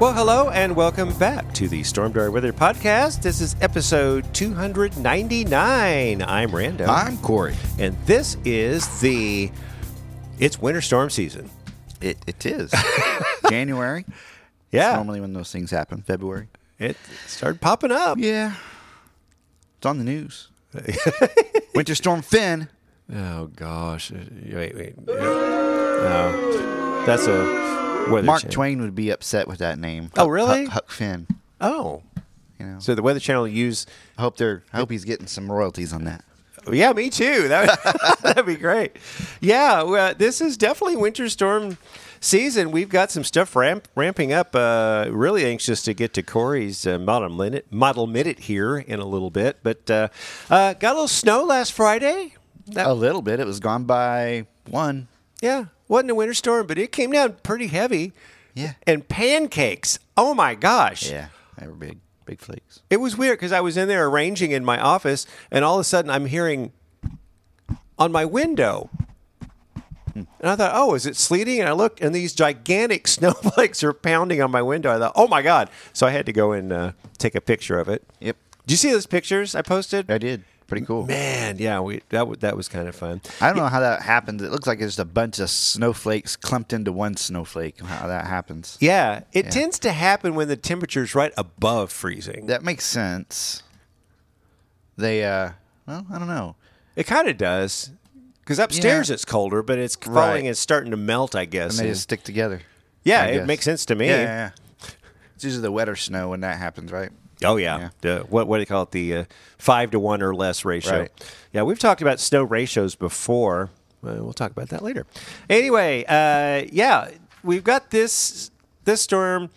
Well, hello and welcome back to the Stormdar Weather Podcast. This is episode 299. I'm Rando. I'm Corey. and this is the it's winter storm season. It, it is January. Yeah. It's normally when those things happen. February. It started popping up. Yeah. It's on the news. Winter Storm Finn. Oh gosh. Wait, wait. No. That's a weather Mark channel. Twain would be upset with that name. Oh, Huck- really? Huck, Huck Finn. Oh. You know. So the weather channel use I hope they're. I hope he's getting some royalties on that. Yeah, me too. That that'd be great. Yeah, well, this is definitely winter storm season. We've got some stuff ramp, ramping up. Uh, really anxious to get to Corey's uh, model minute model minute here in a little bit. But uh, uh, got a little snow last Friday. That, A little bit. It was gone by one. Yeah, wasn't a winter storm, but it came down pretty heavy. Yeah. And pancakes. Oh my gosh. Yeah. They were big. Big flakes. It was weird because I was in there arranging in my office, and all of a sudden I'm hearing on my window. And I thought, oh, is it sleeting? And I looked, and these gigantic snowflakes are pounding on my window. I thought, oh my God. So I had to go and uh, take a picture of it. Yep. Did you see those pictures I posted? I did. Pretty cool. Man, yeah, we that w- that was kind of fun. I don't know how that happens. It looks like it's just a bunch of snowflakes clumped into one snowflake. How that happens. Yeah, it Yeah. tends to happen when the temperature's right above freezing. That makes sense. They, uh, well, I don't know. It kind of does. Because upstairs Yeah. it's colder, but it's falling Right. and starting to melt, I guess. And they and- just stick together. yeah, I it guess. makes sense to me. Yeah, yeah, yeah. It's usually the wetter snow when that happens, right? Oh yeah, The- what what do you call it? The uh, five to one or less ratio. Right. Yeah, we've talked about snow ratios before. Uh, we'll talk about that later. Anyway, uh, yeah, we've got this this storm.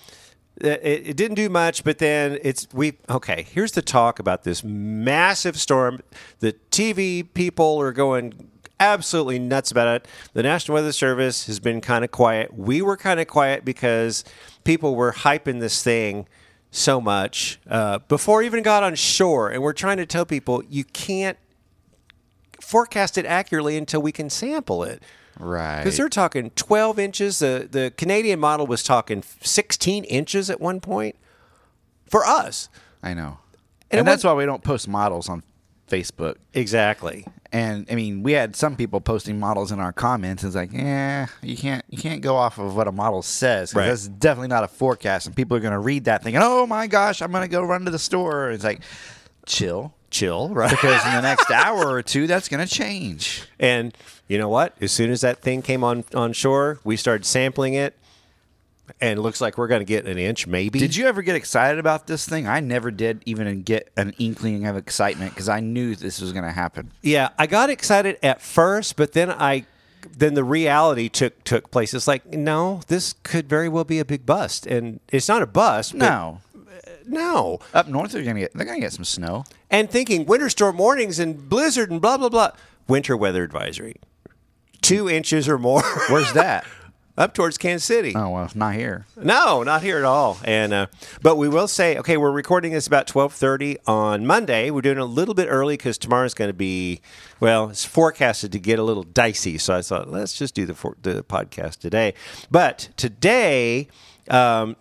Uh, It, it didn't do much, but then it's we okay. Here's the talk about this massive storm. The TV people are going absolutely nuts about it. The National Weather Service has been kind of quiet. We were kind of quiet because people were hyping this thing so much uh, before even got on shore, and we're trying to tell people you can't forecast it accurately until we can sample it. Right. Because they're talking 12 inches. The, the Canadian model was talking 16 inches at one point for us. I know. And And, that's why we don't post models on Facebook. Exactly. And I mean, we had some people posting models in our comments. It's like, yeah, you can't you can't go off of what a model says. 'cause Right. That's definitely not a forecast. And people are going to read that thinking, oh my gosh, I'm going to go run to the store. It's like, chill. Chill, right? Because in the next hour or two, that's going to change. And you know what? As soon as that thing came on, on shore, we started sampling it. And it looks like we're going to get an inch, maybe. Did you ever get excited about this thing? I never did even get an inkling of excitement because I knew this was going to happen. Yeah, I got excited at first, but then I then the reality took took place. It's like, no, this could very well be a big bust, and it's not a bust. No, no. up north they're going to get they're going to get some snow. And thinking winter storm warnings and blizzard and blah blah blah. Winter weather advisory, two inches or more. Where's that? Up towards Kansas City. oh well, not here. No, not here at all. And uh, but we will say, okay, we're recording this about twelve thirty on Monday. We're doing it a little bit early because tomorrow's going to be, well, it's forecasted to get a little dicey. So I thought let's just do the for, the podcast today. But today, um,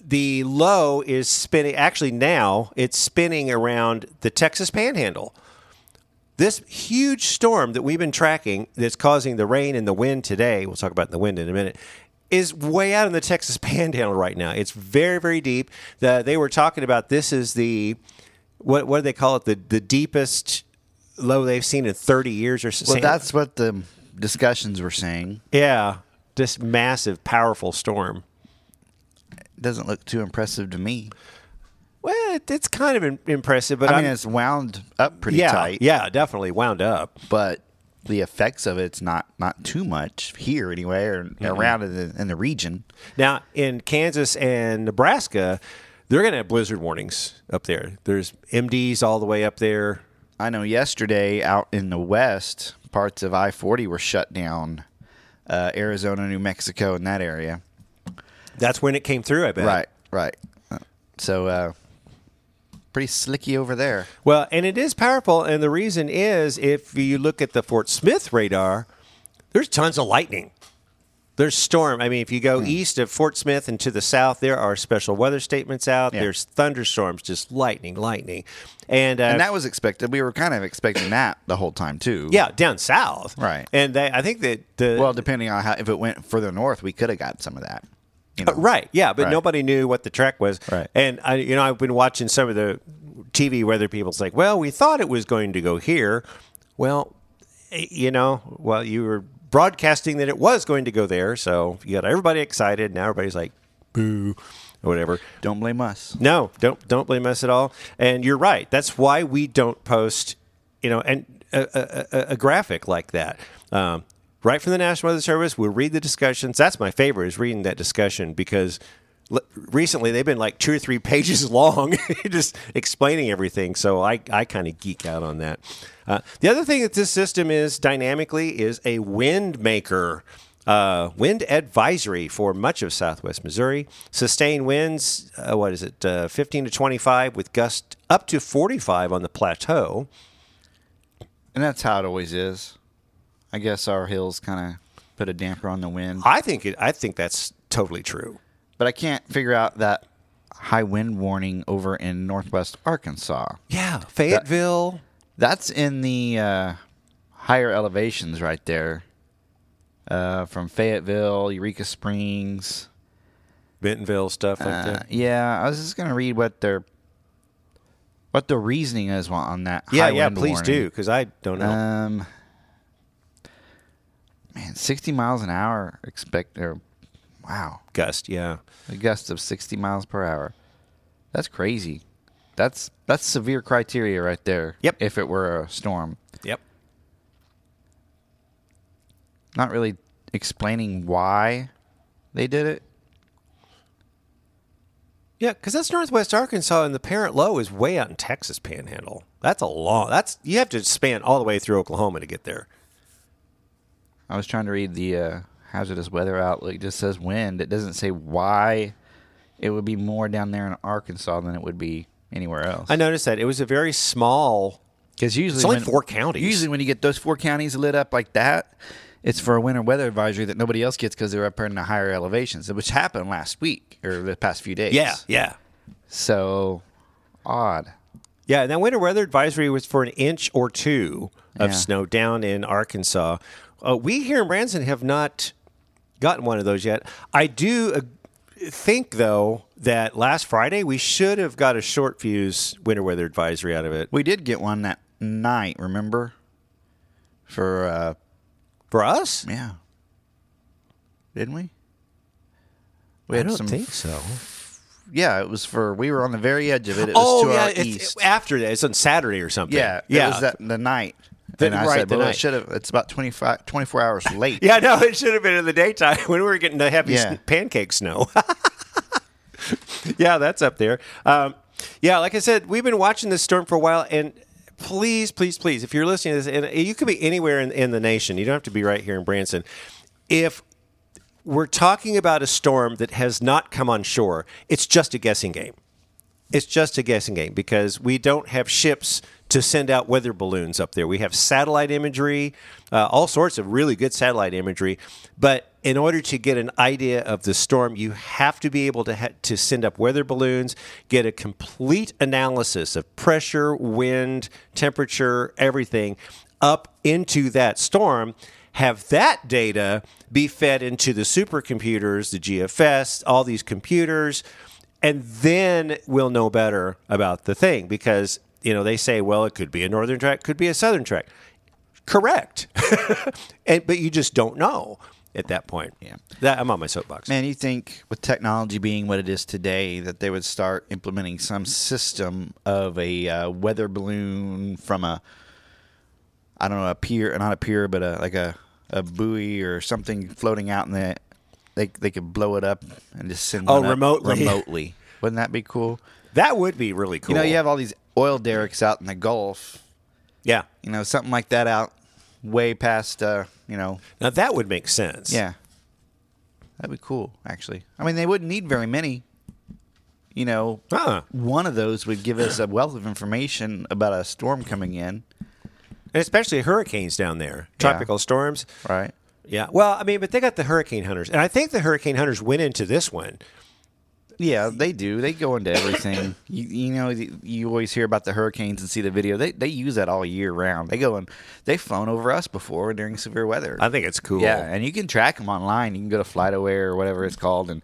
the low is spinning. Actually, now it's spinning around the Texas Panhandle. This huge storm that we've been tracking that's causing the rain and the wind today, we'll talk about the wind in a minute, is way out in the Texas panhandle right now. It's very, very deep. The, they were talking about this is the, what, what do they call it? The, the deepest low they've seen in 30 years or so. Well, that's what the discussions were saying. Yeah. this massive, powerful storm. Doesn't look too impressive to me. Well, it, it's kind of im- impressive, but I mean, I'm- it's wound up pretty yeah, tight. yeah, definitely wound up. but the effects of it's not not too much here anyway, or around in the, in the region. Now, in Kansas and Nebraska, they're going to have blizzard warnings up there. There's MDs all the way up there. I know yesterday out in the west, parts of I forty were shut down. Uh, Arizona, New Mexico, in that area. That's when it came through, I bet. Right, right. So, uh, pretty slicky over there. Well, and it is powerful, and the reason is if you look at the Fort Smith radar, there's tons of lightning. There's storm. I mean, if you Hmm. go east of Fort Smith and to the south, there are special weather statements out. Yeah. There's thunderstorms, just lightning, lightning, and, uh, And that was expected. We were kind of expecting that the whole time too. yeah, down south, Right. And they, I think that the Well, depending on how if it went further north, we could have got some of that. You know? Uh, Right. Yeah, but Right. nobody knew what the track was. Right. And I, you know, I've been watching some of the TV weather people's like, well, we thought it was going to go here. Well, you know, well, you were broadcasting that it was going to go there, so you got everybody excited. Now everybody's like, boo, or whatever. Don't blame us. No, don't don't blame us at all. And you're right. That's why we don't post, you know, and a, a, a, a graphic like that. Um, right from the National Weather Service, we'll read the discussions. That's my favorite is reading that discussion because l- recently they've been like two or three pages long, just explaining everything. So I I kind of geek out on that. Uh, the other thing that this system is dynamically is a wind maker. Uh, wind advisory for much of southwest Missouri. Sustained winds, uh, what is it, uh, 15 to 25 with gusts up to 45 on the plateau. And that's how it always is. I guess our hills kind of put a damper on the wind. I think it, I think that's totally true. But I can't figure out that high wind warning over in northwest Arkansas. Yeah, Fayetteville. That's in the uh, higher elevations right there. Uh, from Fayetteville, Eureka Springs. Bentonville stuff like Uh, that. yeah, I was just gonna read what their what the reasoning is on- that. Yeah, high yeah, please warning. do because I don't know. Um, man, sixty miles an hour expect or wow, Gust, yeah. a gust of sixty miles per hour. That's crazy. That's that's severe criteria right there. Yep. If it were a storm, Yep. not really explaining why they did it. Yeah, because that's Northwest Arkansas, and the parent low is way out in Texas Panhandle. That's a long. That's you have to span all the way through Oklahoma to get there. I was trying to read the uh, hazardous weather outlook. It just says wind. It doesn't say why it would be more down there in Arkansas than it would be anywhere else. I noticed that it was a very small. Because usually It's only when- four counties. Usually, when you get those four counties lit up like that, it's for a winter weather advisory that nobody else gets because they're up in the higher elevations, which happened last week or the past few days. Yeah, yeah, So odd. yeah. And that winter weather advisory was for an inch or two of Yeah. snow down in Arkansas. Uh, we here in Branson have not gotten one of those yet. I do uh, think though that last Friday we should have got a short fuse winter weather advisory out of it We did get one that night. Remember? For uh, for us. yeah, didn't we? We I had don't some- think so. Yeah, it was for. We were on the very edge of it. It was Oh to yeah, our east. after that. It's on Saturday or something. yeah, yeah. It was that the night. And I right, said, "Well, it should have. It's about 25, 24 hours late." Yeah, no, it should have been in the daytime when we were getting the heavy Yeah. pancake snow. yeah, that's up there. Um, yeah, like I said, we've been watching this storm for a while, and please, please, please, if you're listening to this, and you could be anywhere in, in the nation, you don't have to be right here in Branson. If we're talking about a storm that has not come on shore, it's just a guessing game. It's just a guessing game because we don't have ships to send out weather balloons up there. We have satellite imagery, uh, all sorts of really good satellite imagery. But in order to get an idea of the storm, you have to be able to ha- to send up weather balloons, get a complete analysis of pressure, wind, temperature, everything up into that storm. Have that data be fed into the supercomputers, the GFS, all these computers and then we'll know better about the thing because you know they say well it could be a northern track could be a southern track correct and but you just don't know at that point. Yeah. that I'm on my soapbox. Man, you think with technology being what it is today, that they would start implementing some system of a uh, weather balloon from a, I don't know, a pier, not a pier, but a like a, a buoy or something floating out in the, they they could blow it up and just send Oh, remotely. remotely. Wouldn't that be cool? That would be really cool. You know, you have all these oil derricks out in the Gulf. yeah. You know, something like that out way past, uh, you know, Now that would make sense. Yeah. That'd be cool, actually. I mean, they wouldn't need very many. You know, Huh. one of those would give us a wealth of information about a storm coming in, And especially hurricanes down there, tropical storms. right? Yeah. Well, I mean, but they got the hurricane hunters, and I think the hurricane hunters went into this one. Yeah, they do. They go into everything. you, you know, you always hear about the hurricanes and see the video. They they use that all year round. They go and they've flown over us before during severe weather. I think it's cool. Yeah, and you can track them online. You can go to FlightAware or whatever it's called, and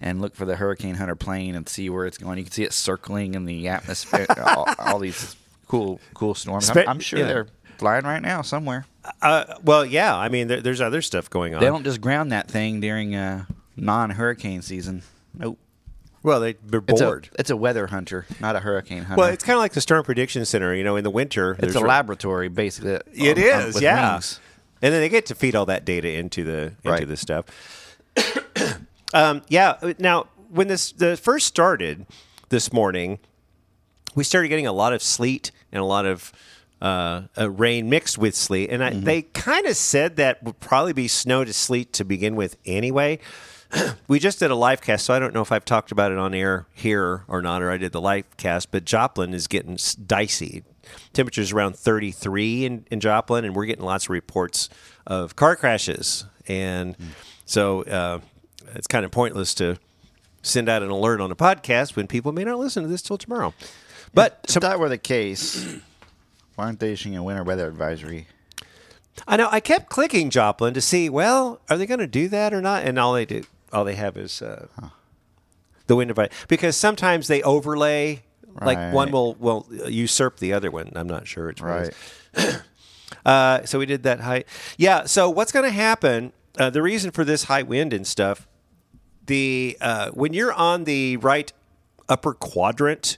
and look for the Hurricane Hunter plane and see where it's going. You can see it circling in the atmosphere. all, all these cool cool storms. I'm, I'm sure yeah. they're flying right now somewhere. Uh, well, yeah. I mean, there, there's other stuff going on. They don't just ground that thing during uh, non-hurricane season. Nope. Well, they, they're It's a, bored. it's a weather hunter, not a hurricane hunter. well, it's kind of like the Storm Prediction Center. You know, in the winter, it's a laboratory basically. It on- on- is, with yeah. wings. And then they get to feed all that data into the into Right. the stuff. um, yeah. Now, when this the first started this morning, we started getting a lot of sleet and a lot of uh, uh, rain mixed with sleet, and I, they kind of said that would probably be snow to sleet to begin with anyway. we just did a live cast, so I don't know if I've talked about it on air here or not, or I did the live cast. But Joplin is getting dicey. Temperatures around 33 in, in Joplin, and we're getting lots of reports of car crashes. And so uh, it's kind of pointless to send out an alert on a podcast when people may not listen to this till tomorrow. But If that were the case, why aren't they issuing a winter weather advisory? I know I kept clicking Joplin to see, well, are they going to do that or not? And all they do, all they have is uh, the wind because sometimes they overlay. Like one will will usurp the other one. I'm not sure it's Right. Uh, so we did that height. Yeah. So what's going to happen? Uh, the reason for this high wind and stuff, the uh, when you're on the right upper quadrant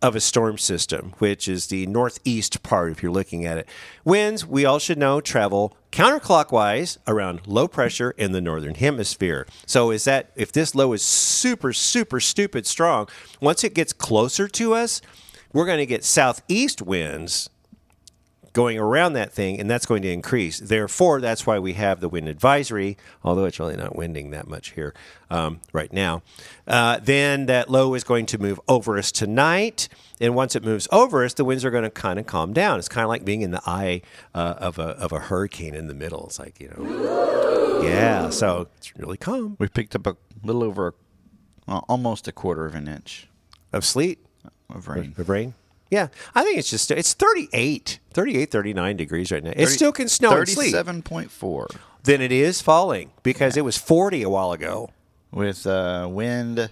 of a storm system, which is the northeast part, if you're looking at it, winds we all should know travel counterclockwise around low pressure in the northern hemisphere. So is that if this low is super super stupid strong, once it gets closer to us, we're going to get southeast winds going around that thing, and that's going to increase. Therefore, that's why we have the wind advisory, although it's really not winding that much here um, right now. Uh, then that low is going to move over us tonight, and once it moves over us, the winds are going to kind of calm down. It's kind of like being in the eye uh, of a of a hurricane in the middle. It's like you know, yeah. So it's really calm We picked up a little over, well, almost a quarter of an inch of sleet. of rain. Of rain. Yeah, I think it's just it's 38, 38, 39 degrees right now. It still can snow. Thirty-seven point four then it is falling because it was 40 a while ago. with uh, wind.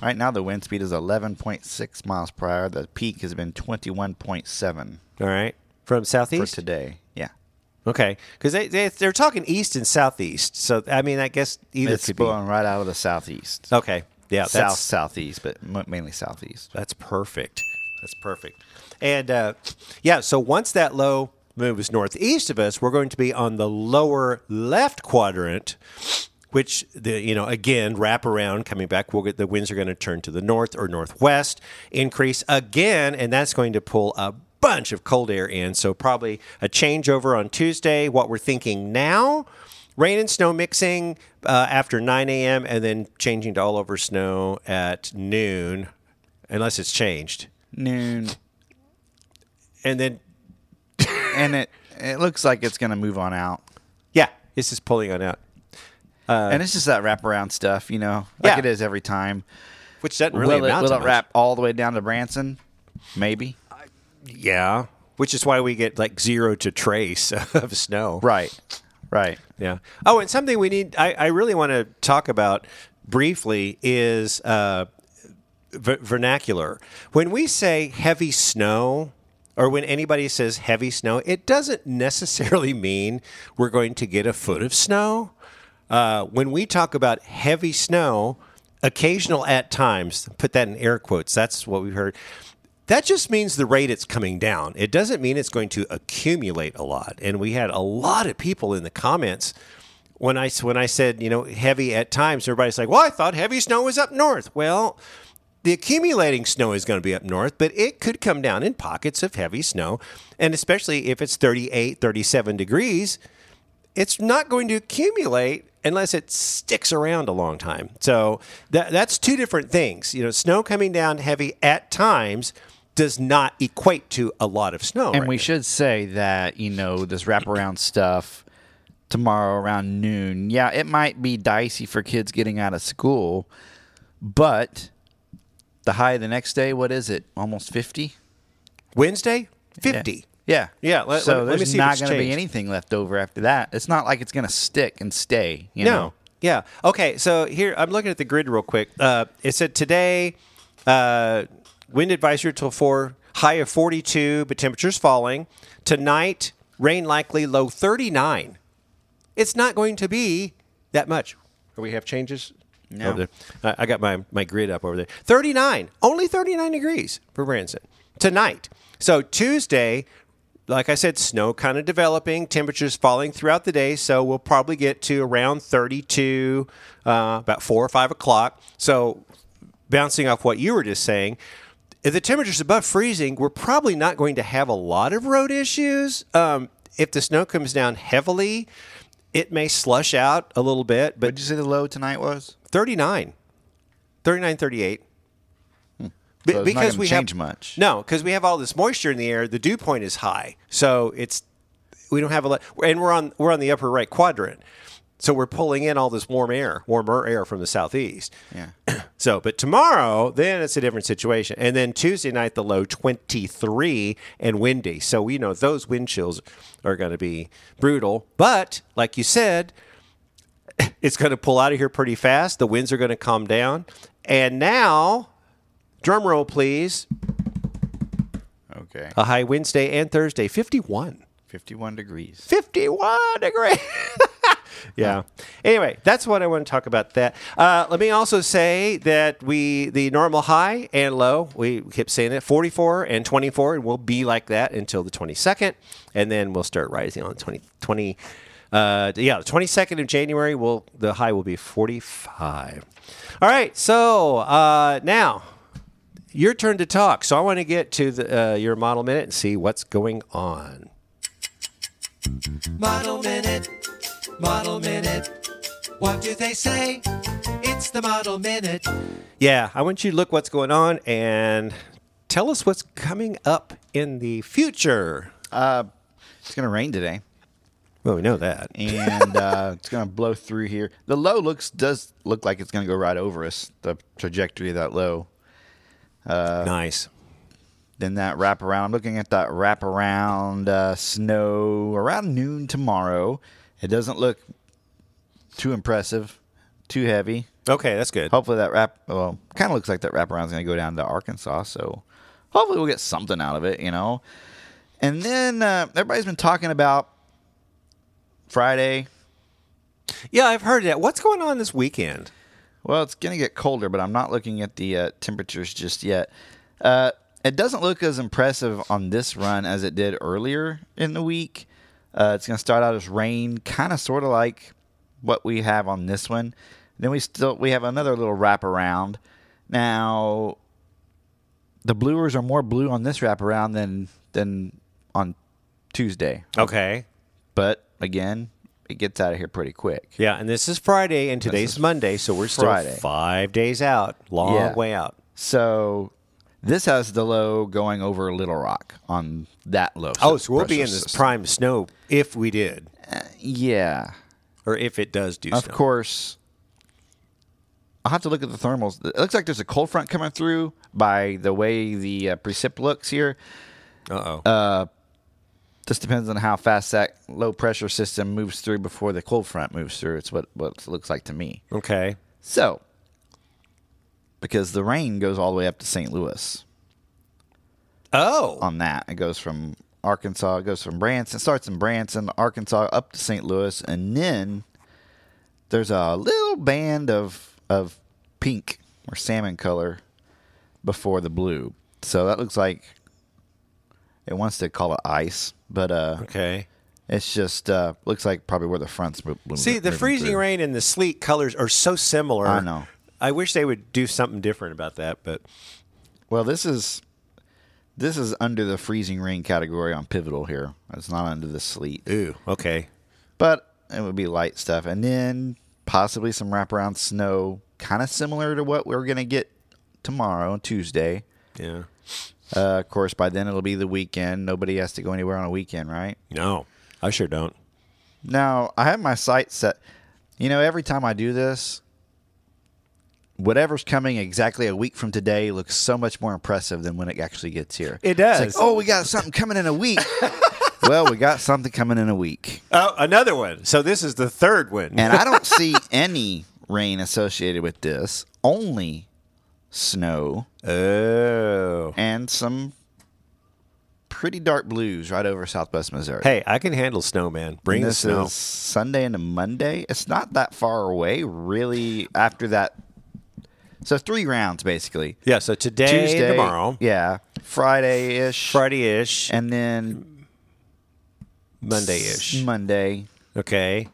Right now, the wind speed is eleven point six miles per hour. The peak has been twenty-one point seven All right. From for southeast? today. Yeah, Okay. Because they, they, they're talking east and southeast. So, I mean, I guess either it's could be. blowing right out of the southeast. Okay. Yeah. south southeast, but mainly southeast. that's perfect. That's perfect. And uh, yeah, so once that low moves northeast of us, we're going to be on the lower left quadrant, which the you know again wrap around coming back. We'll get the winds are going to turn to the north or northwest, increase again, and that's going to pull a bunch of cold air in. So probably a changeover on Tuesday. What we're thinking now. Rain and snow mixing uh, after 9 a.m. and then changing to all over snow at noon, unless it's changed. Noon, And then, and it it looks like it's going to move on out. yeah, it's just pulling on out, and it's just that wraparound stuff, you know, like Yeah. it is every time. which doesn't really will it, amount will to it much. wrap all the way down to Branson? Maybe. Yeah, which is why we get like zero to trace of snow. Right. Right. Yeah. Oh, and something we need, I, I really want to talk about briefly is uh, v- vernacular. When we say heavy snow, or when anybody says heavy snow, it doesn't necessarily mean we're going to get a foot of snow. uh, when we talk about heavy snow, occasional at times, put that in air quotes. That's what we've heard. That just means the rate it's coming down. It doesn't mean it's going to accumulate a lot. And we had a lot of people in the comments when I when I said you know heavy at times. Everybody's like, "Well, I thought heavy snow was up north." Well, the accumulating snow is going to be up north, but it could come down in pockets of heavy snow, and especially if it's 38, 37 degrees, it's not going to accumulate unless it sticks around a long time. So that, that's two different things. You know, snow coming down heavy at times does not equate to a lot of snow. And right we now. should say that, you know, this wraparound stuff tomorrow around noon, yeah, it might be dicey for kids getting out of school, but the high the next day, what is it? Almost 50? Wednesday, 50. Yeah. Yeah, let- so let- let there's not going to be anything left over after that. It's not like it's going to stick and stay, you No. know. Yeah. Okay. So here, I'm looking at the grid real quick. Uh, it said today, uh, wind advisory till four, high of 42, but temperatures falling. Tonight, rain likely, low 39. It's not going to be that much. We have changes? No. Over there. I I got my, my grid up over there. 39. Only 39 degrees for Branson tonight. So Tuesday, like I said, snow kind of developing, temperatures falling throughout the day. So we'll probably get to around 32, uh, about 4 or 5 o'clock. So bouncing off what you were just saying, if the temperature's above freezing, we're probably not going to have a lot of road issues. Um, if the snow comes down heavily, it may slush out a little bit, but did you say the low tonight was? 39 39 38 Hmm. So because we change have much. no because we have all this moisture in the air the dew point is high. So it's we don't have a lot and we're on we're on the upper right quadrant. So we're pulling in all this warm air warmer air from the southeast. Yeah. so but tomorrow then it's a different situation. And then tuesday night the low 23 and windy. So we know those wind chills are going to be brutal. But like you said it's going to pull out of here pretty fast. The winds are going to calm down. And now, drum roll, please. Okay. A high Wednesday and Thursday, 51. 51 degrees. 51 degrees. yeah. Anyway, that's what I want to talk about. That. Uh, let me also say that we the normal high and low. We kept saying it 44 and 24, and we'll be like that until the 22nd, and then we'll start rising on the 20. 20 uh, yeah, the 22nd of January, will the high will be 45. All right, so uh, now your turn to talk. So I want to get to the, uh, your model minute and see what's going on. Model Minute, Model Minute. What do they say? It's the Model Minute. Yeah, I want you to look what's going on and tell us what's coming up in the future. Uh, it's going to rain today. Well, we know that. and uh, it's going to blow through here. The low looks does look like it's going to go right over us. The trajectory of that low. nice. Then that wraparound. I'm looking at that wraparound uh, snow around noon tomorrow. It doesn't look too impressive, too heavy. Okay, that's good. Hopefully that wrap. Well, kind of looks like that wraparound's going to go down to Arkansas. So hopefully we'll get something out of it. You know. And then uh, everybody's been talking about Friday. Yeah, I've heard that. What's going on this weekend? Well, it's going to get colder, but I'm not looking at the uh, temperatures just yet. Uh, it doesn't look as impressive on this run as it did earlier in the week. Uh, it's going to start out as rain, kind of sort of like what we have on this one. Then we still we have another little wraparound. Now, the bluers are more blue on this wraparound than than on Tuesday. Okay. But again, it gets out of here pretty quick. Yeah, and this is Friday, and today's Monday, so we're still Friday. five days out. Long Yeah. way out. So this has the low going over Little Rock on that low. Oh, so we'll be pressure in this system. prime snow if we did, Yeah, or if it does do so. of snow. course. I'll have to look at the thermals. It looks like there's a cold front coming through by the way the uh, precip looks here. Uh-oh. This depends on how fast that low pressure system moves through before the cold front moves through. It's what, what it looks like to me. okay. So, because the rain goes all the way up to St. Louis. Oh. on that. It goes from Arkansas, it goes from Branson, it starts in Branson, Arkansas, up to St. Louis, and then there's a little band of of pink or salmon color before the blue. So that looks like it wants to call it ice, but uh, Okay. it's just uh, looks like probably where the front's mo- moving. See, the freezing through. rain and the sleet colors are so similar. I know. I wish they would do something different about that, but Well, this is this is under the freezing rain category on pivotal here. It's not under the sleet, ooh, okay. but it would be light stuff, and then possibly some wraparound snow, kind of similar to what we're gonna get tomorrow, Tuesday. Yeah. Uh, of course, by then it'll be the weekend. Nobody has to go anywhere on a weekend, right? No, I sure don't. Now, I have my sights set. You know, every time I do this, whatever's coming exactly a week from today looks so much more impressive than when it actually gets here. It It's does. like, oh, we got something coming in a week. well, we got something coming in a week. Oh, another one. So this is the third one. And I don't see any rain associated with this, only snow oh. and some pretty dark blues right over southwest Missouri. Hey, I can handle snow, man. Bring the this snow. is Sunday into Monday. It's not that far away, really. After that, so three rounds basically. yeah, so today Tuesday, tomorrow, yeah, Friday ish, Friday ish, and then Monday ish. Monday. Okay.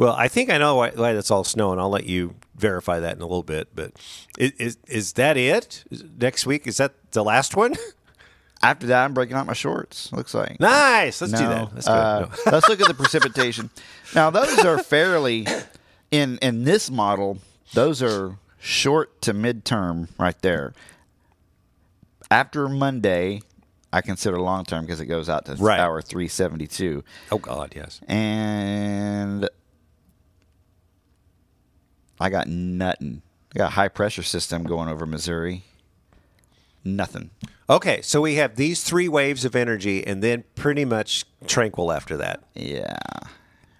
Well, I think I know why, why that's all snow, and I'll let you verify that in a little bit. But is is, is that it? Is- Next week is that the last one? After that, I'm breaking out my shorts. Looks like nice. Let's do No, that. That's good. uh, No. let's look at the precipitation. Now, those are fairly in in this model. Those are short to midterm right there. After Monday, I consider long term because it goes out to Right. hour 372. Oh God, yes. And I got nothing. I got a high pressure system going over Missouri. Nothing. Okay, so we have these three waves of energy, and then pretty much tranquil after that. Yeah.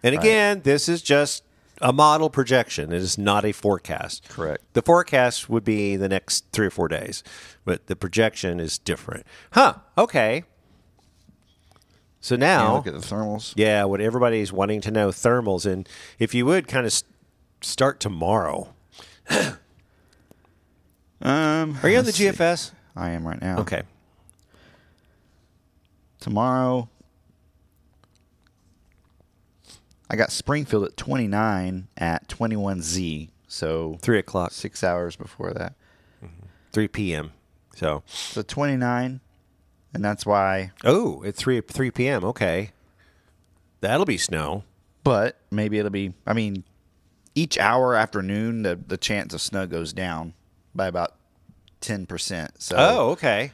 And again, this is just a model projection. It is not a forecast. Correct. The forecast would be the next three or four days, but the projection is different. Huh. Okay. So now, look at the thermals. yeah, what everybody's wanting to know thermals, and if you would kind of start tomorrow. Um, Are you on the see. GFS? I am right now. Okay. Tomorrow, I got Springfield at 29 at 21Z. So Three o'clock, six hours before that. 3 p.m. So, So 29, and that's why. oh, at 3, 3 p.m. Okay. That'll be snow. But maybe it'll be. I mean, each hour afternoon, the the chance of snow goes down by about 10 percent. So Oh, okay.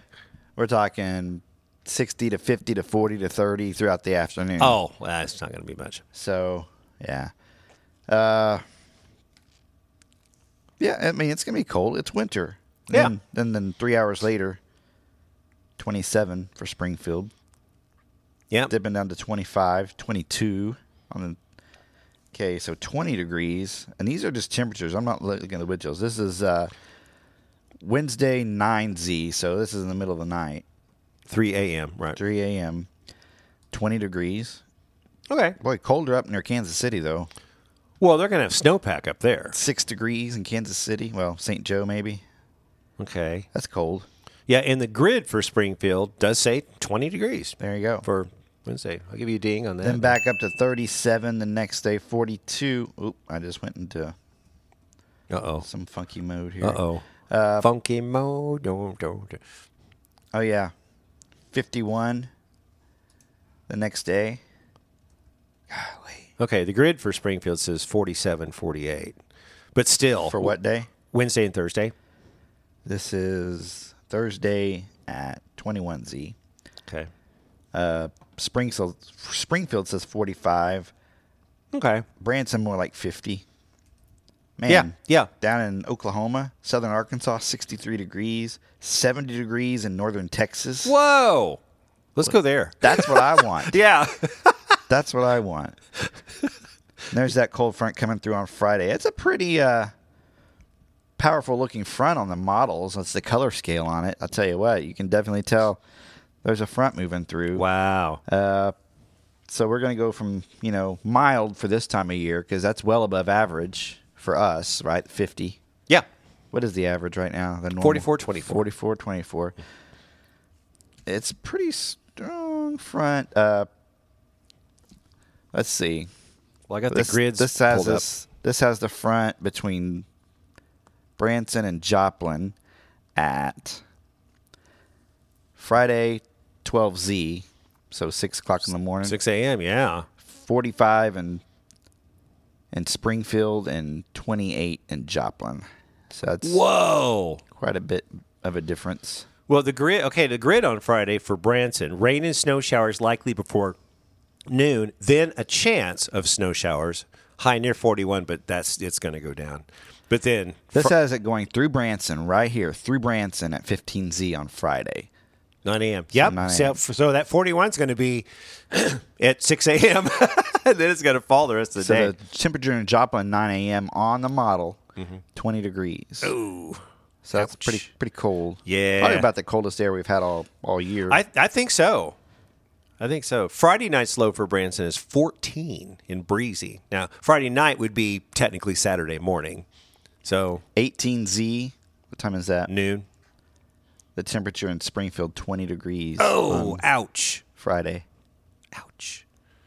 we're talking 60 to 50 to 40 to 30 throughout the afternoon. Oh, that's not going to be much. So yeah, uh, yeah. I mean, it's gonna be cold. It's winter. Yeah. And then then three hours later, twenty seven for Springfield, Yeah. dipping down to 25, 22 on the. Okay, so 20 degrees, and these are just temperatures. I'm not looking at the wind chills. This is uh, Wednesday 9Z, so this is in the middle of the night, 3 a.m. Right. 3 a.m. 20 degrees. Okay. Boy, colder up near Kansas City though. Well, they're going to have snowpack up there. six degrees in Kansas City. Well, St. Joe maybe. Okay. That's cold. Yeah, and the grid for Springfield does say 20 degrees There you go. for Wednesday. I'll give you a ding on that. then back up to 37 the next day, 42. Oop, I just went into Uh-oh. some funky mode here. Uh-oh. Uh, Funky mode. Don't, don't. Oh, yeah. 51 the next day. Golly. Okay, the grid for Springfield says 47, 48. But still. For what day? Wednesday and Thursday. This is Thursday at 21Z. Okay. Uh, Springfield, Springfield says 45. Okay. Branson more like 50. Man, Yeah, yeah. Down in Oklahoma, southern Arkansas, 63 degrees, 70 degrees in northern Texas. Whoa. Let's go there. That's what I want. Yeah. That's what I want. And there's that cold front coming through on Friday. It's a pretty uh, powerful looking front on the models. That's the color scale on it. I'll tell you what, you can definitely tell there's a front moving through. wow. Uh, so we're going to go from you know mild for this time of year because that's well above average for us, right? Fifty. Yeah. What is the average right now? The normal? 44, 24. 44, 24. It's a pretty strong front. Uh, let's see. Well, I got This, the grids this has this, this has the front between Branson and Joplin at Friday 12Z, so six o'clock in the morning. 6 a.m. Yeah. 45 and in Springfield and 28 in Joplin. So that's Whoa. quite a bit of a difference. Well, the grid. Okay, the grid on Friday for Branson: rain and snow showers likely before noon. Then a chance of snow showers, high near 41, but that's it's going to go down. But then This fr- has it going through Branson right here, through Branson at 15Z on Friday. 9 a.m. Yep. 9 So, a.m. so that 41 is going to be at 6 a.m. and then it's going to fall the rest of the So day. the temperature in Joplin 9 a.m. on the model, mm-hmm. 20 degrees. Ooh. So that's pretty pretty cold. Yeah. probably about the coldest air we've had all all year. I, I think so. I think so. Friday night's low for Branson is 14 in breezy. Now, Friday night would be technically Saturday morning. So 18Z. What time is that? noon. The temperature in Springfield 20 degrees. Oh, ouch. Friday. Ouch.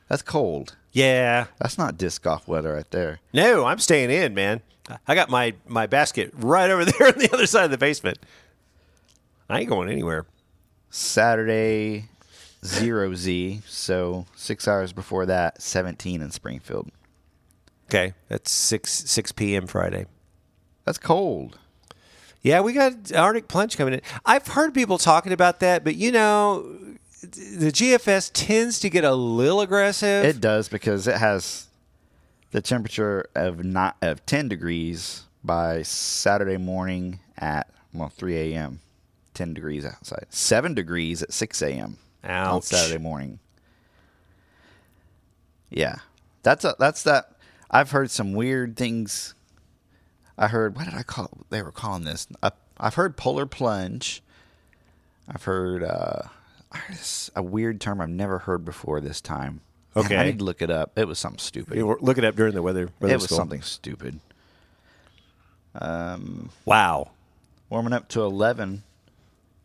That's cold. Yeah. That's not disc golf weather right there. No, I'm staying in, man. I got my, my basket right over there on the other side of the basement. I ain't going anywhere. Saturday, zero Z. So six hours before that, 17 in Springfield. Okay, that's 6 6 p.m. Friday. That's cold. Yeah, we got Arctic plunge coming in. I've heard people talking about that, but you know, the GFS tends to get a little aggressive. It does because it has the temperature of not of 10 degrees by Saturday morning at well 3 a.m. 10 degrees outside. 7 degrees at 6 a.m. on Saturday morning. Yeah. That's a, that's that I've heard some weird things. I heard what did I call they were calling this? Uh, I've heard polar plunge. I've heard uh I a weird term I've never heard before this time. Man, Okay. I need to look it up. It was something stupid. You were looking up during the weather. weather it was school. something stupid. Wow. Warming up to 11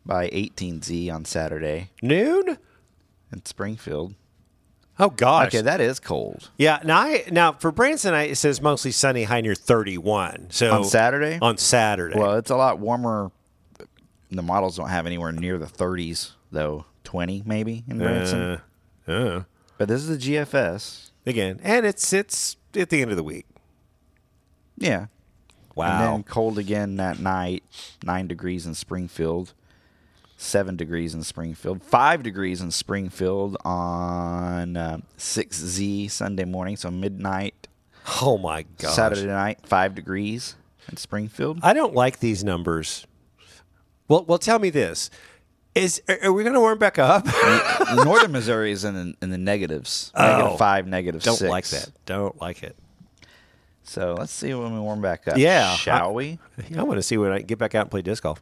by 18Z on Saturday Noon? in Springfield. Oh gosh. Okay, that is cold. yeah. Now, I, now for Branson, I, it says mostly sunny, high near thirty-one. So On Saturday? On Saturday. Well, it's a lot warmer. The models don't have anywhere near the 30s, though. 20 maybe in Branson. uh, uh, but this is the GFS. again, and it's it's at the end of the week. Yeah. Wow. And then cold again that night. Nine degrees in Springfield. Seven degrees in Springfield. Five degrees in Springfield on uh, 6Z Sunday morning. So midnight, oh my God. Saturday night, five degrees in Springfield. I don't like these numbers. Well, well, tell me this: is are, we going to warm back up? Northern Missouri is in the, in the negatives. Oh. Negative five, negative Don't six. like that. Don't like it. So let's see when we warm back up. Yeah. Shall I- we? I want to see when I get back out and play disc golf.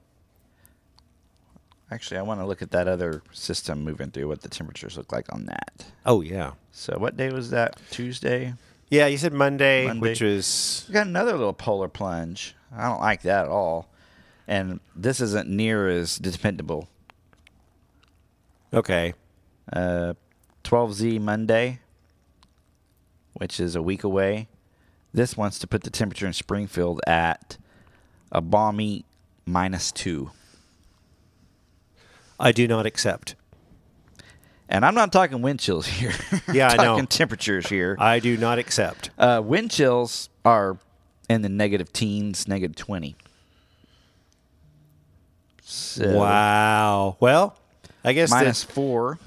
Actually, I want to look at that other system moving through, what the temperatures look like on that. Oh yeah, So what day was that? Tuesday? yeah. You said Monday, Monday. which was We got another little polar plunge. I don't like that at all. And this isn't near as dependable. okay. Uh, 12Z Monday, which is a week away. This wants to put the temperature in Springfield at a balmy minus two. I do not accept. And I'm not talking wind chills here. Yeah, I know. talking temperatures here. I do not accept. Uh, wind chills are in the negative teens, negative 20. So Wow. Well, I guess minus the, four.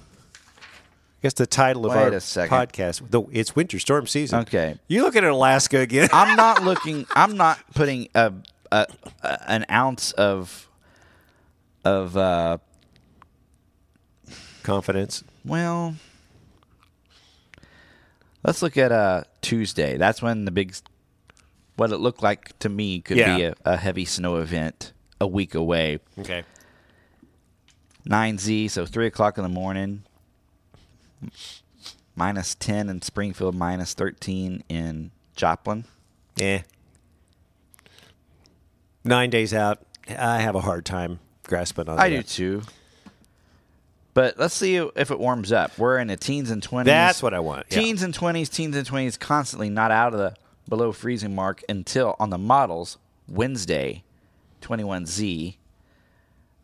I guess the title of Wait our podcast, the, it's winter storm season. Okay. You look at Alaska again. I'm not looking. I'm not putting a, a, a an ounce of of uh, Confidence. well. Let's look at uh Tuesday. That's when the big what it looked like to me could be a, a heavy snow event a week away. Okay. Nine Z, so three o'clock in the morning. minus 10 in Springfield, minus 13 in Joplin. Yeah. Nine days out, I have a hard time grasping on I that. do too. But let's see if it warms up. We're in the teens and 20s. That's what I want, yeah. Teens and 20s, teens and 20s, constantly not out of the below freezing mark until on the models, Wednesday, 21Z.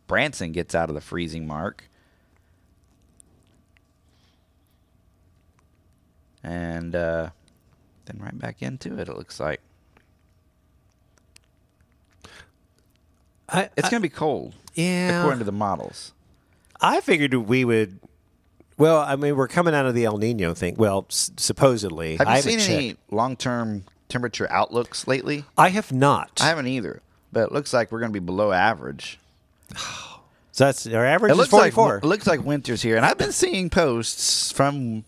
Branson gets out of the freezing mark. And uh, then right back into it, it looks like. I, It's going to be cold, yeah. according to the models. I figured we would. Well, I mean, we're coming out of the El Nino thing. Well, s- supposedly. Have I you haven't seen any checked. long-term temperature outlooks lately? I have not. I haven't either, but it looks like we're going to be below average. so that's our average It is looks like 44. it looks like winter's here, and I've been seeing posts from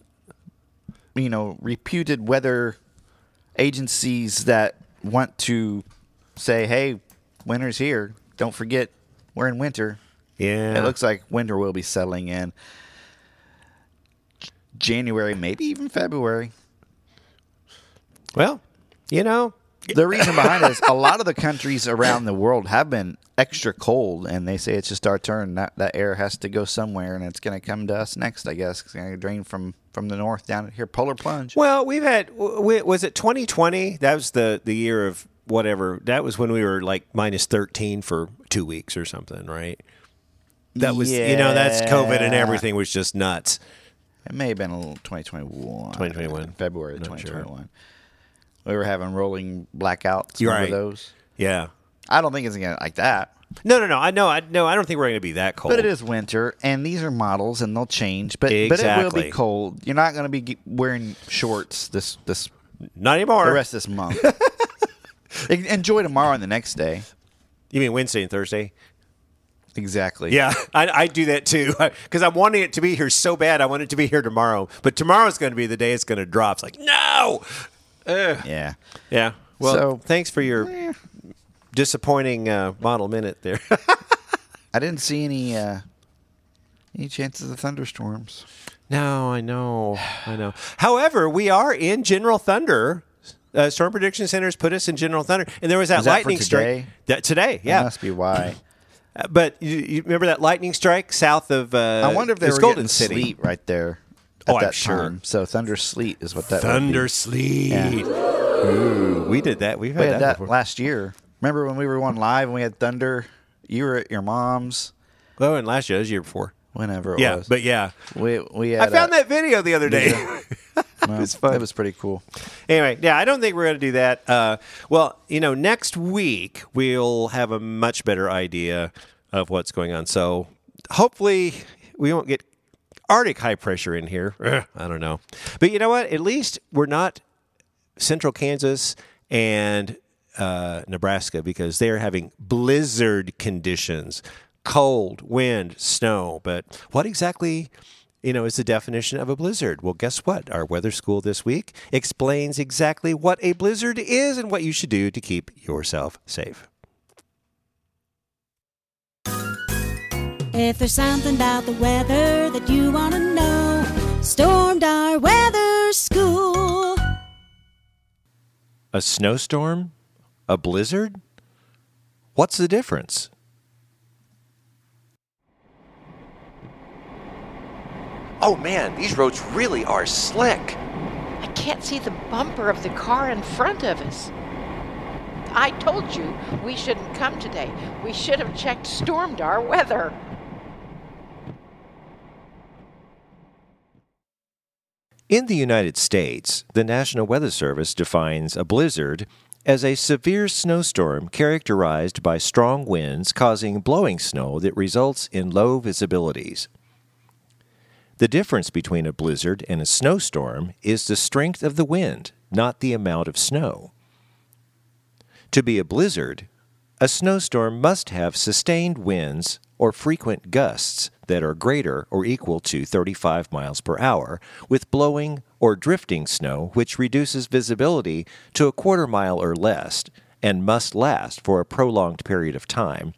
you know reputed weather agencies that want to say, "Hey, winter's here. Don't forget, we're in winter." Yeah. It looks like winter will be settling in January, maybe even February. well, you know, The reason behind it is a lot of the countries around the world have been extra cold, and they say it's just our turn. That that air has to go somewhere, and it's going to come to us next. I guess it's going to drain from from the north down here. Polar plunge. Well, we've had. Was it 2020? That was the the year of whatever. That was when we were like minus 13 for two weeks or something, right? That was, you know, that's COVID and Yeah. everything was just nuts. It may have been a little 2021. 2021. February of Not sure. 2021. We were having rolling blackouts. You're Remember right. those? Yeah. I don't think it's going to like that. No, no, no. I know. I no. I don't think we're going to be that cold. But it is winter, and these are models, and they'll change. But but it will Exactly. be cold. You're not going to be ge- wearing shorts this this not anymore. the rest of this month. En- Enjoy tomorrow and the next day. You mean Wednesday and Thursday? Exactly. Yeah, I, I do that too because I'm wanting it to be here so bad. I want it to be here tomorrow, but tomorrow's going to be the day it's going to drop. It's like no. Yeah. Yeah. Well, So- thanks for your disappointing uh, model minute there. I didn't see any uh, any chances of thunderstorms. no, I know, I know. However, we are in General Thunder. Uh, Storm Prediction Centers put us in General Thunder, and there was that Is that lightning strike. today? That today, That yeah. must be why. But you, you remember that lightning strike south of? Uh, I wonder if they were Golden City. sleet right there at Oh, I'm that sure. time. So thunder sleet is what that. Thunder sleet. Ooh, we did that. We've had We had that, that last year. Remember when we were on live and we had thunder? You were at your mom's. Oh, and last year, was the year before. Whenever it Yeah, was. but yeah, we we I found a- that video the other day. well, was fun. It was pretty cool. anyway, yeah, I don't think we're going to do that. Uh, well, you know, next week we'll have a much better idea of what's going on. So hopefully we won't get Arctic high pressure in here. I don't know, but you know what? At least we're not central Kansas and uh, Nebraska because they're having blizzard conditions, cold, wind, snow. But what exactly, you know, is the definition of a blizzard? Well, guess what? Our weather school this week explains exactly what a blizzard is and what you should do to keep yourself safe. If there's something about the weather that you want to know, Stormdar weather school. A snowstorm? A blizzard? What's the difference? Oh man, these roads really are slick. I can't see the bumper of the car in front of us. I told you we shouldn't come today. We should have checked Stormdar weather. In the United States, the National Weather Service defines a blizzard as a severe snowstorm characterized by strong winds causing blowing snow that results in low visibilities. The difference between a blizzard and a snowstorm is the strength of the wind, not the amount of snow. To be a blizzard, a snowstorm must have sustained winds or frequent gusts that are greater or equal to 35 miles per hour, with blowing or drifting snow which reduces visibility to a quarter mile or less and must last for a prolonged period of time,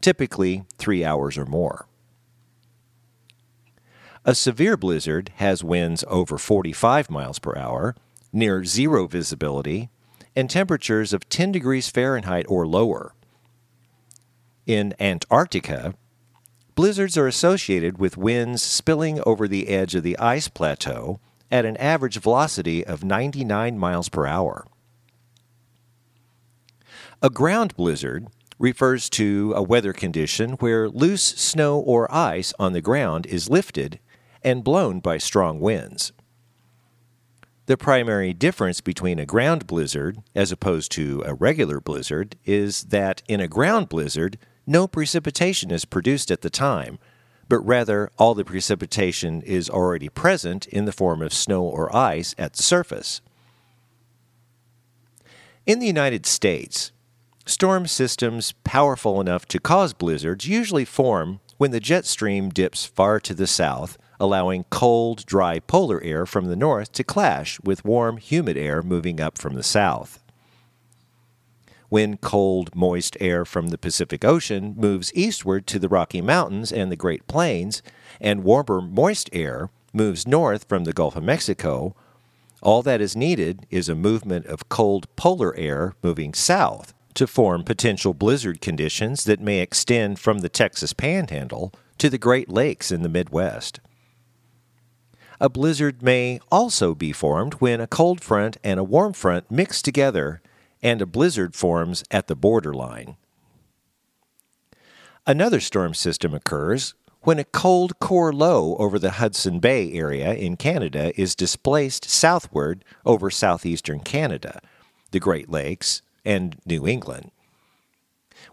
typically three hours or more. A severe blizzard has winds over 45 miles per hour, near zero visibility, and temperatures of 10 degrees Fahrenheit or lower. In Antarctica, blizzards are associated with winds spilling over the edge of the ice plateau at an average velocity of 99 miles per hour. A ground blizzard refers to a weather condition where loose snow or ice on the ground is lifted and blown by strong winds. The primary difference between a ground blizzard as opposed to a regular blizzard is that in a ground blizzard, no precipitation is produced at the time, but rather all the precipitation is already present in the form of snow or ice at the surface. In the United States, storm systems powerful enough to cause blizzards usually form when the jet stream dips far to the south allowing cold, dry polar air from the north to clash with warm, humid air moving up from the south. When cold, moist air from the Pacific Ocean moves eastward to the Rocky Mountains and the Great Plains, and warmer, moist air moves north from the Gulf of Mexico, all that is needed is a movement of cold polar air moving south to form potential blizzard conditions that may extend from the Texas Panhandle to the Great Lakes in the Midwest. A blizzard may also be formed when a cold front and a warm front mix together and a blizzard forms at the borderline. Another storm system occurs when a cold core low over the Hudson Bay area in Canada is displaced southward over southeastern Canada, the Great Lakes, and New England.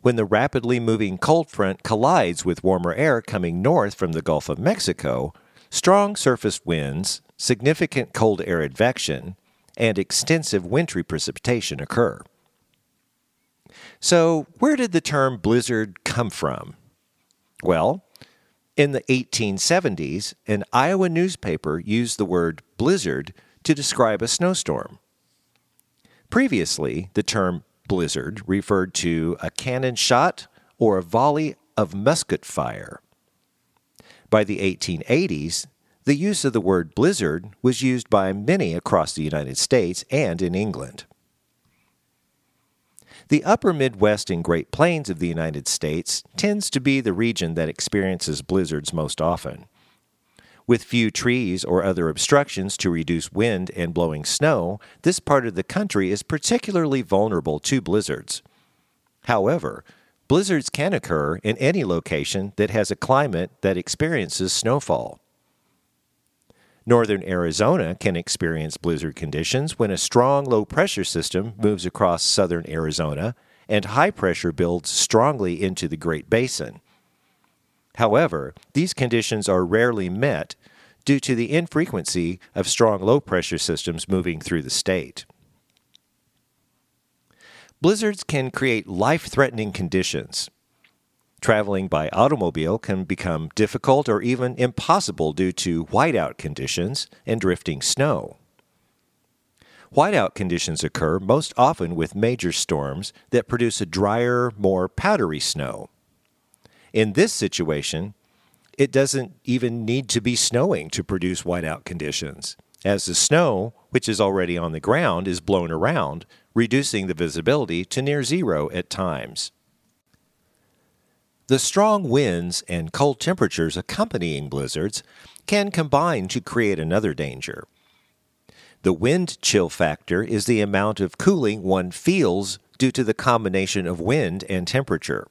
When the rapidly moving cold front collides with warmer air coming north from the Gulf of Mexico, Strong surface winds, significant cold air advection, and extensive wintry precipitation occur. So, where did the term blizzard come from? Well, in the 1870s, an Iowa newspaper used the word blizzard to describe a snowstorm. Previously, the term blizzard referred to a cannon shot or a volley of musket fire. By the 1880s, the use of the word blizzard was used by many across the United States and in England. The upper Midwest and Great Plains of the United States tends to be the region that experiences blizzards most often. With few trees or other obstructions to reduce wind and blowing snow, this part of the country is particularly vulnerable to blizzards. However, Blizzards can occur in any location that has a climate that experiences snowfall. Northern Arizona can experience blizzard conditions when a strong low pressure system moves across southern Arizona and high pressure builds strongly into the Great Basin. However, these conditions are rarely met due to the infrequency of strong low pressure systems moving through the state. Blizzards can create life threatening conditions. Traveling by automobile can become difficult or even impossible due to whiteout conditions and drifting snow. Whiteout conditions occur most often with major storms that produce a drier, more powdery snow. In this situation, it doesn't even need to be snowing to produce whiteout conditions, as the snow, which is already on the ground, is blown around, reducing the visibility to near zero at times. The strong winds and cold temperatures accompanying blizzards can combine to create another danger. The wind chill factor is the amount of cooling one feels due to the combination of wind and temperature.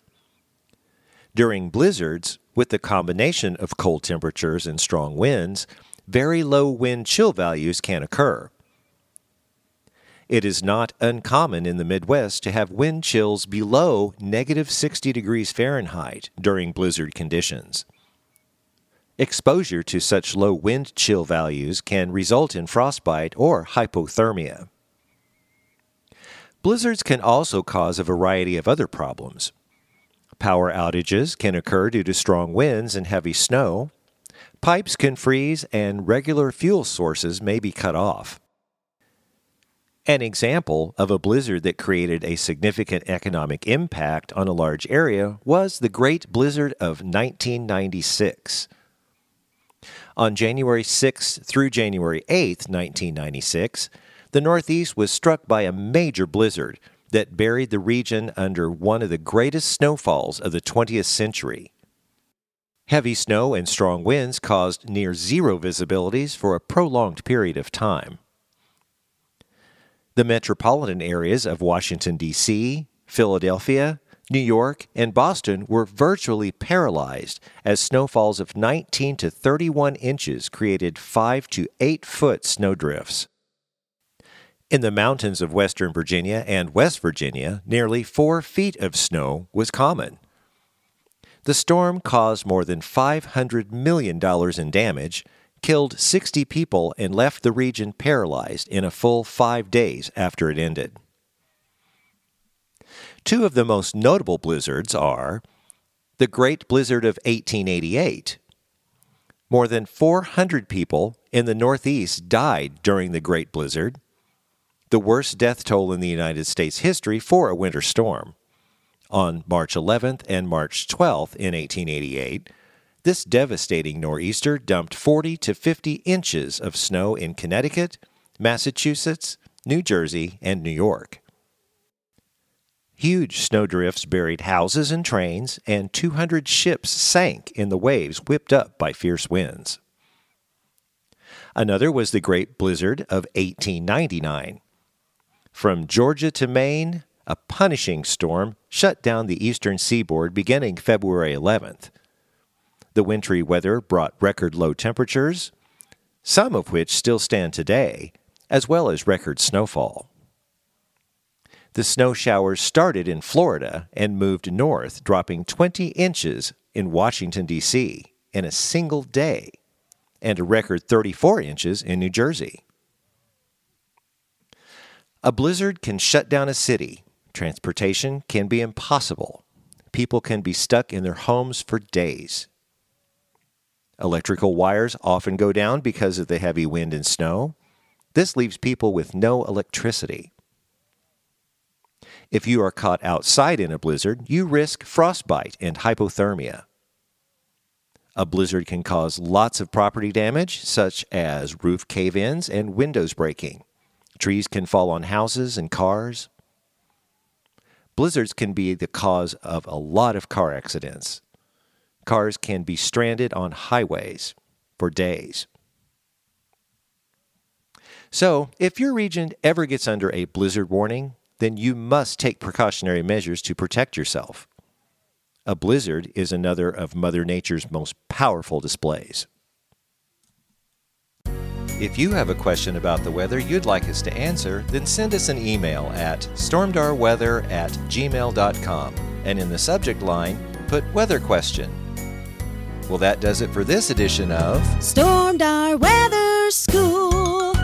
During blizzards, with the combination of cold temperatures and strong winds, very low wind chill values can occur. It is not uncommon in the Midwest to have wind chills below negative 60 degrees Fahrenheit during blizzard conditions. Exposure to such low wind chill values can result in frostbite or hypothermia. Blizzards can also cause a variety of other problems. Power outages can occur due to strong winds and heavy snow. Pipes can freeze, and regular fuel sources may be cut off. An example of a blizzard that created a significant economic impact on a large area was the Great Blizzard of 1996. On January 6th through January 8th, 1996, the Northeast was struck by a major blizzard that buried the region under one of the greatest snowfalls of the 20th century. Heavy snow and strong winds caused near zero visibilities for a prolonged period of time. The metropolitan areas of Washington, D.C., Philadelphia, New York, and Boston were virtually paralyzed as snowfalls of 19 to 31 inches created 5 to 8 foot snowdrifts. In the mountains of western Virginia and West Virginia, nearly 4 feet of snow was common. The storm caused more than $500 million in damage, killed 60 people, and left the region paralyzed in a full five days after it ended. Two of the most notable blizzards are the Great Blizzard of 1888. More than 400 people in the Northeast died during the Great Blizzard, the worst death toll in the United States history for a winter storm. On March 11th and March 12th in 1888, this devastating nor'easter dumped 40 to 50 inches of snow in Connecticut, Massachusetts, New Jersey, and New York. Huge snowdrifts buried houses and trains, and 200 ships sank in the waves whipped up by fierce winds. Another was the Great Blizzard of 1899. From Georgia to Maine, a punishing storm shut down the eastern seaboard beginning February 11th. The wintry weather brought record low temperatures, some of which still stand today, as well as record snowfall. The snow showers started in Florida and moved north, dropping 20 inches in Washington, D.C. in a single day, and a record 34 inches in New Jersey. A blizzard can shut down a city. Transportation can be impossible. People can be stuck in their homes for days. Electrical wires often go down because of the heavy wind and snow. This leaves people with no electricity. If you are caught outside in a blizzard, you risk frostbite and hypothermia. A blizzard can cause lots of property damage, such as roof cave ins and windows breaking. Trees can fall on houses and cars. Blizzards can be the cause of a lot of car accidents. Cars can be stranded on highways for days. So, if your region ever gets under a blizzard warning, then you must take precautionary measures to protect yourself. A blizzard is another of Mother Nature's most powerful displays. If you have a question about the weather you'd like us to answer, then send us an email at stormdarweather at gmail.com and in the subject line, put weather question. Well, that does it for this edition of. Stormdar weather school.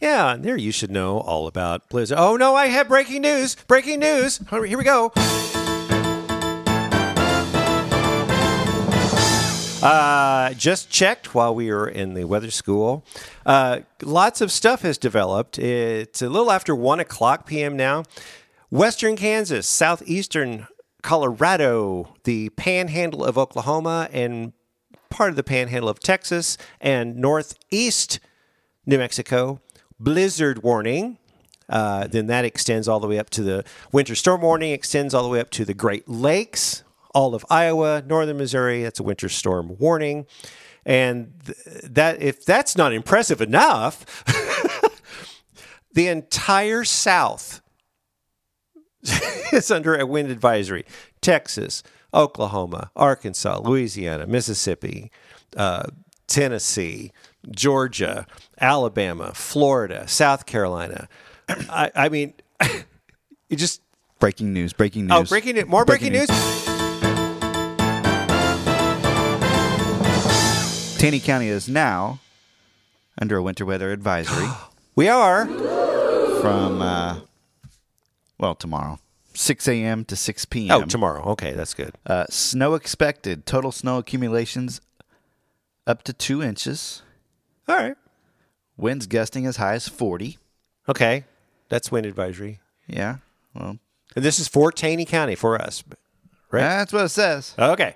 Yeah, and there you should know all about Blizzard. Oh no, I have breaking news! Breaking news! Here we go. Uh, just checked while we were in the weather school. Uh, lots of stuff has developed. It's a little after 1 o'clock p.m. now. Western Kansas, southeastern Colorado, the panhandle of Oklahoma, and part of the panhandle of Texas, and northeast New Mexico. Blizzard warning. Uh, then that extends all the way up to the winter storm warning, extends all the way up to the Great Lakes, all of Iowa, northern Missouri. That's a winter storm warning. And th- that if that's not impressive enough, the entire South is under a wind advisory. Texas, Oklahoma, Arkansas, Louisiana, Mississippi, uh, Tennessee, Georgia, Alabama, Florida, South Carolina. I, I mean, you just Breaking news. Breaking news. oh, breaking news! more breaking, news. Taney County is now under a winter weather advisory We are. from, uh, well, tomorrow, 6 a.m. to 6 p.m. Oh, tomorrow. Okay, that's good. Uh, snow expected. Total snow accumulations up to two inches. All right. Winds gusting as high as 40. Okay, that's wind advisory. Yeah. Well, And this is for Taney County for us, right? that's what it says. Okay.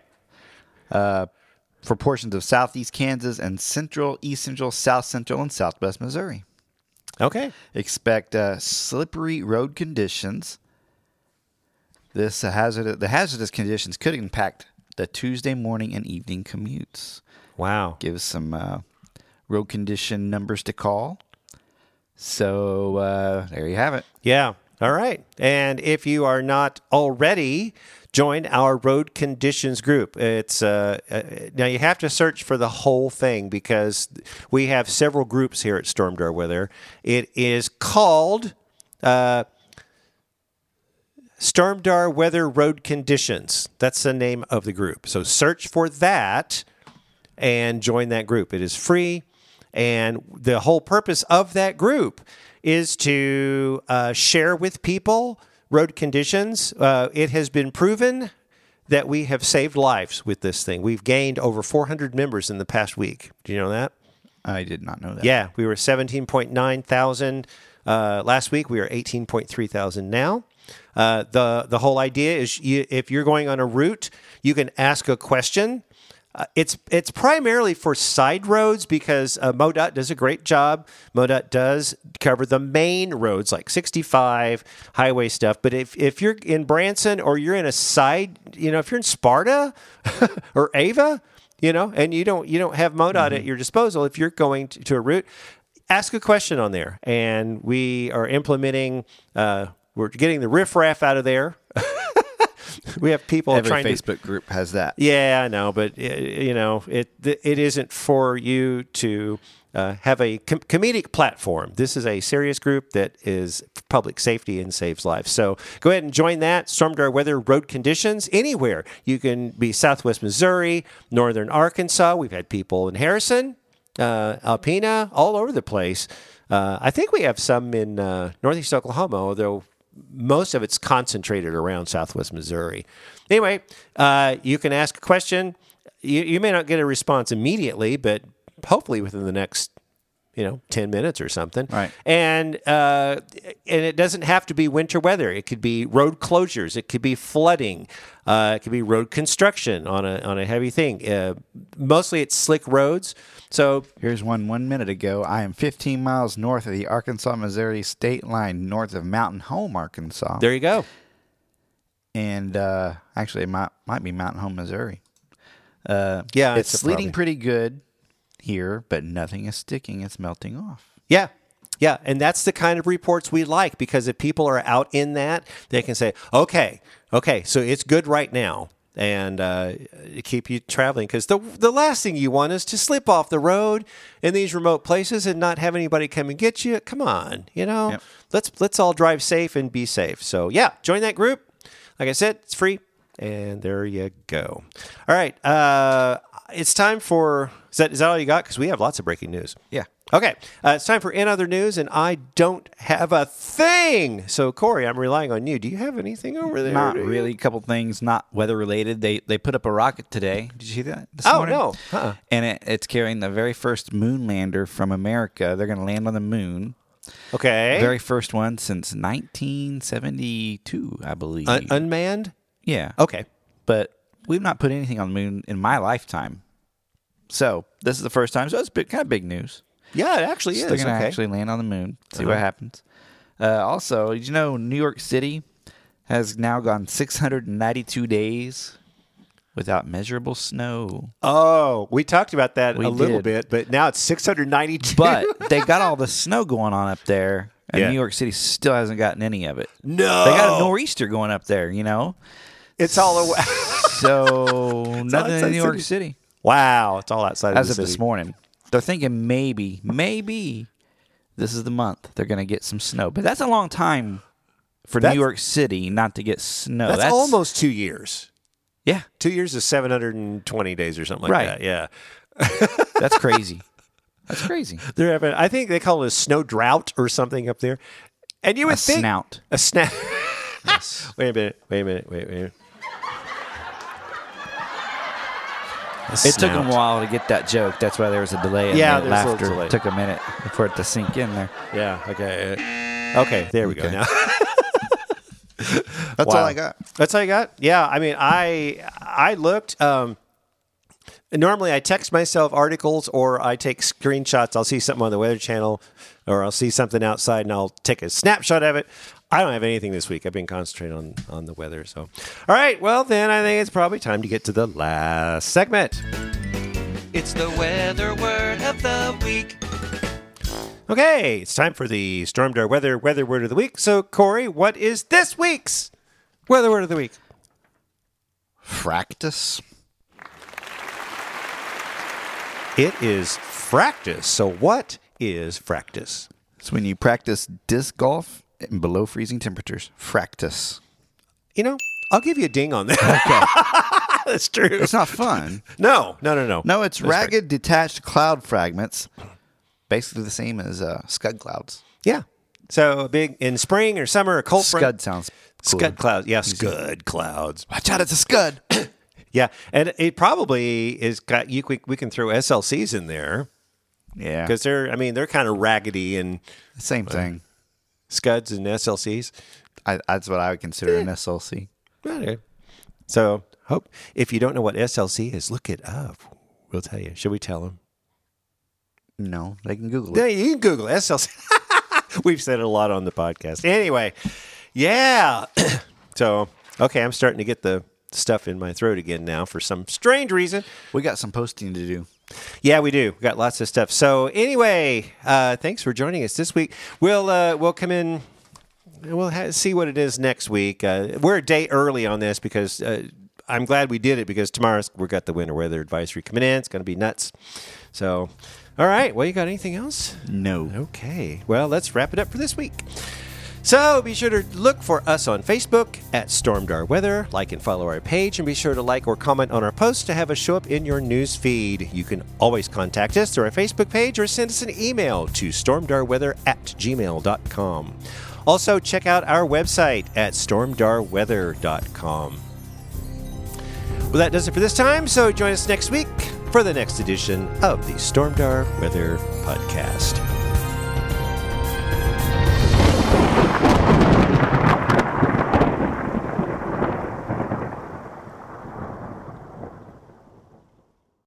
for portions of southeast Kansas and central, east central, south central, and southwest Missouri. Okay. Expect uh, slippery road conditions. This hazard, the hazardous conditions could impact the Tuesday morning and evening commutes. Wow. Give us some uh, road condition numbers to call. So uh, there you have it. Yeah. All right. And if you are not already, join our road conditions group. It's uh, uh, now you have to search for the whole thing because we have several groups here at Stormdar Weather. It is called uh, Stormdar Weather Road Conditions. That's the name of the group. So search for that and join that group. It is free. And the whole purpose of that group is to uh, share with people road conditions. Uh, it has been proven that we have saved lives with this thing. We've gained over 400 members in the past week. Do you know that? I did not know that. Yeah, we were 17.9 thousand uh, last week. We are 18.3 thousand now. Uh, the the whole idea is you, if you're going on a route, you can ask a question. Uh, it's it's primarily for side roads because uh, MoDOT does a great job. MoDOT does cover the main roads like 65 highway stuff. But if, if you're in Branson or you're in a side, you know, if you're in Sparta or Ava, you know, and you don't you don't have MoDOT at your disposal, if you're going to, to a route, ask a question on there, and we are implementing. Uh, we're getting the riffraff out of there. We have people Every trying to Facebook group has that. yeah, I know, but uh, you know, it it isn't for you to uh, have a com- comedic platform. This is a serious group that is public safety and saves lives. So go ahead and join that. Stormdar weather road conditions anywhere. You can be Southwest Missouri, Northern Arkansas. We've had people in Harrison, uh, Alpena, all over the place. Uh, I think we have some in uh, Northeast Oklahoma, although most of it's concentrated around Southwest Missouri. Anyway, uh, you can ask a question. You, you may not get a response immediately, but hopefully within the next you know 10 minutes or something Right. and uh, and it doesn't have to be winter weather it could be road closures it could be flooding uh, it could be road construction on a on a heavy thing uh, mostly it's slick roads so Here's one one minute ago. I am 15 miles north of the Arkansas Missouri state line, north of Mountain Home, Arkansas. there you go and uh, actually, it might might be Mountain Home, Missouri. Uh, Yeah, it's it's sleeting pretty good here, but nothing is sticking. It's melting off. Yeah. Yeah. And that's the kind of reports we like because if people are out in that, they can say, okay, okay, so it's good right now. And uh, keep you traveling because the the last thing you want is to slip off the road in these remote places and not have anybody come and get you. Come on, you know, Yep. let's let's all drive safe and be safe. So yeah, join that group. Like I said, it's free, and there you go. All right, uh, it's time for is that is that all you got? Because we have lots of breaking news. Yeah. Okay, uh, it's time for in other news, and I don't have a thing. So Corey, I'm relying on you. Do you have anything over there? Not really. A couple things, not weather related. They they put up a rocket today. Did you see that? This Oh, morning? no. Uh-uh. And it, it's carrying the very first moon lander from America. They're going to land on the moon. Okay. Very first one since 1972, I believe. Un- unmanned. yeah. Okay. but we've not put anything on the moon in my lifetime. So this is the first time. So it's bit, kind of big news. Yeah, it actually So is. they're going to okay. actually land on the moon. See Uh-huh. what happens. Uh, also, did you know New York City has now gone 692 days without measurable snow? oh, we talked about that We a little did. bit, but now it's 692. But they got all the snow going on up there, and Yeah. New York City still hasn't gotten any of it. no, They got a nor'easter going up there, you know. It's all away. So nothing in New York city. City. wow, it's all outside as of of the this morning. They're thinking maybe, maybe this is the month they're going to get some snow. But that's a long time for That's- New York City not to get snow. That's, almost two years. yeah. Two years is 720 days or something like Right. that. Yeah. That's crazy. that's crazy. They're having, I think they call it a snow drought or something up there. And you would A think snout. a snap. wait a minute. Wait a minute. Wait, wait. a minute. It took snout. them a while to get that joke. That's why there was a delay. in Yeah, the there's a little laughter. delay. Took a minute for it to sink in there. Yeah. Okay. Okay. There we go. Now. That's Wow. all I got. That's all you got? Yeah. I mean, I I looked. Um, Normally, I text myself articles or I take screenshots. I'll see something on the Weather Channel or I'll see something outside and I'll take a snapshot of it. I don't have anything this week. I've been concentrating on, on the weather. So, all right. Well, then I think it's probably time to get to the last segment. It's the weather word of the week. Okay, it's time for the Stormdar Weather Weather Word of the Week. So, Corey, what is this week's Weather Word of the Week? Fractus. It is fractus. So, what is fractus? It's when you practice disc golf in below freezing temperatures. Fractus. You know, I'll give you a ding on that. That's true. It's not fun. No, no, no, no. No, it's That's right. ragged, detached cloud fragments. Basically the same as uh, scud clouds. Yeah. So, big in spring or summer or cold front- Scud sounds cooler. Scud clouds. Yeah, scud clouds. Watch out, it's a scud. Yeah, and it probably is got you. We, we can throw SLCs in there yeah. because they're. I mean, they're kind of raggedy and Same thing. scuds and SLCs. I, that's what I would consider an SLC. Okay. So, hope if you don't know what SLC is, look it up. We'll tell you. Should we tell them? No, they can Google Yeah, you can Google SLC. We've said it a lot on the podcast. Anyway, yeah. so, okay, I'm starting to get the stuff in my throat again now for some strange reason. We got some posting to do. Yeah, we do. We got lots of stuff. So anyway, uh, thanks for joining us this week. We'll uh, we'll come in. We'll ha- see what it is next week. Uh, we're a day early on this because uh, I'm glad we did it because tomorrow's we got the winter weather advisory coming in. It's going to be nuts. So, all right. Well, you got anything else? No. Okay. Well, let's wrap it up for this week. So be sure to look for us on Facebook at Stormdar Weather, like and follow our page, and be sure to like or comment on our posts to have us show up in your news feed. You can always contact us through our Facebook page or send us an email to stormdarweather at gmail.com. Also, check out our website at stormdarweather.com. Well, that does it for this time, so join us next week for the next edition of the Stormdar Weather Podcast.